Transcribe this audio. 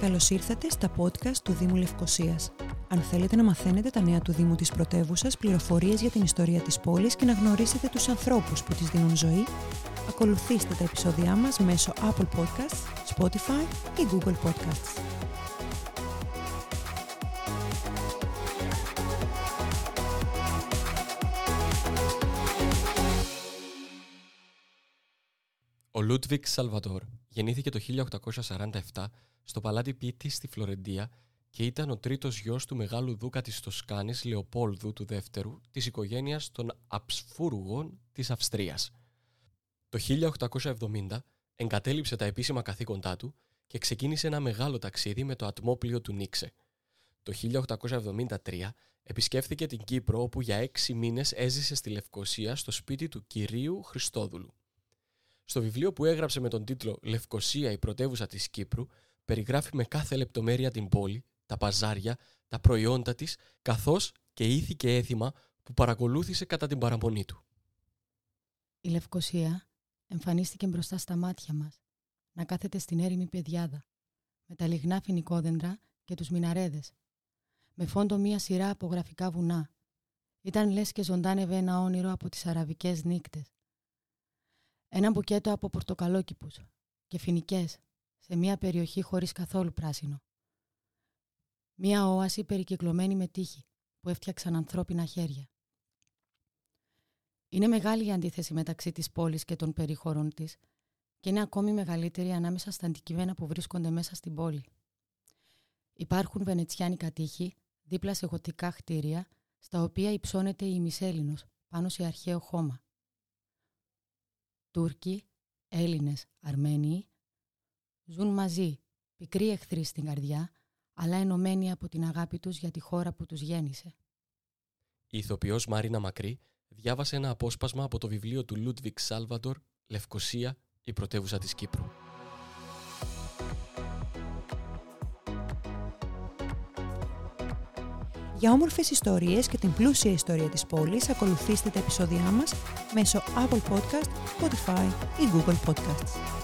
Καλώς ήρθατε στα podcast του Δήμου Λευκοσίας. Αν θέλετε να μαθαίνετε τα νέα του Δήμου της πρωτεύουσας, πληροφορίες για την ιστορία της πόλης και να γνωρίσετε τους ανθρώπους που της δίνουν ζωή, ακολουθήστε τα επεισόδια μας μέσω Apple Podcasts, Spotify ή Google Podcasts. Ο Λούντβιγκ Σάλβατορ γεννήθηκε το 1847 στο παλάτι Πίτη στη Φλωρεντία και ήταν ο τρίτος γιος του μεγάλου δούκα της Τοσκάνης Λεοπόλδου του δεύτερου της οικογένειας των Αψβούργων της Αυστρίας. Το 1870 εγκατέλειψε τα επίσημα καθήκοντά του και ξεκίνησε ένα μεγάλο ταξίδι με το ατμόπλοιό του Νίξε. Το 1873 επισκέφθηκε την Κύπρο όπου για έξι μήνες έζησε στη Λευκωσία στο σπίτι του κυρίου Χριστόδουλου. Στο βιβλίο που έγραψε με τον τίτλο «Λευκοσία, η πρωτεύουσα της Κύπρου» περιγράφει με κάθε λεπτομέρεια την πόλη, τα παζάρια, τα προϊόντα της, καθώς και ήθη και έθιμα που παρακολούθησε κατά την παραμονή του. Η Λευκοσία εμφανίστηκε μπροστά στα μάτια μας, να κάθεται στην έρημη πεδιάδα, με τα λιγνά φοινικόδεντρα και τους μιναρέδες, με φόντο μία σειρά από γραφικά βουνά. Ήταν λες και ζωντάνευε ένα όνειρο από τις αραβικές νύκτες. Ένα μπουκέτο από πορτοκαλόκηπους και φοινικές σε μια περιοχή χωρίς καθόλου πράσινο. Μια όαση περικυκλωμένη με τείχη που έφτιαξαν ανθρώπινα χέρια. Είναι μεγάλη η αντίθεση μεταξύ της πόλης και των περιχωρών της και είναι ακόμη μεγαλύτερη ανάμεσα στα αντικείμενα που βρίσκονται μέσα στην πόλη. Υπάρχουν βενετσιάνικα τείχη δίπλα σε γοτικά χτίρια στα οποία υψώνεται η Μισέλινος πάνω σε αρχαίο χώμα. Τούρκοι, Έλληνες, Αρμένιοι ζουν μαζί, πικροί εχθροί στην καρδιά, αλλά ενωμένοι από την αγάπη τους για τη χώρα που τους γέννησε. Η ηθοποιός Μαρίνα Μακρή διάβασε ένα απόσπασμα από το βιβλίο του Λούντβιγκ Σάλβατορ «Λευκωσία, η πρωτεύουσα της Κύπρου». Για όμορφες ιστορίες και την πλούσια ιστορία της πόλης, ακολουθήστε τα επεισόδια μας μέσω Apple Podcast, Spotify ή Google Podcasts.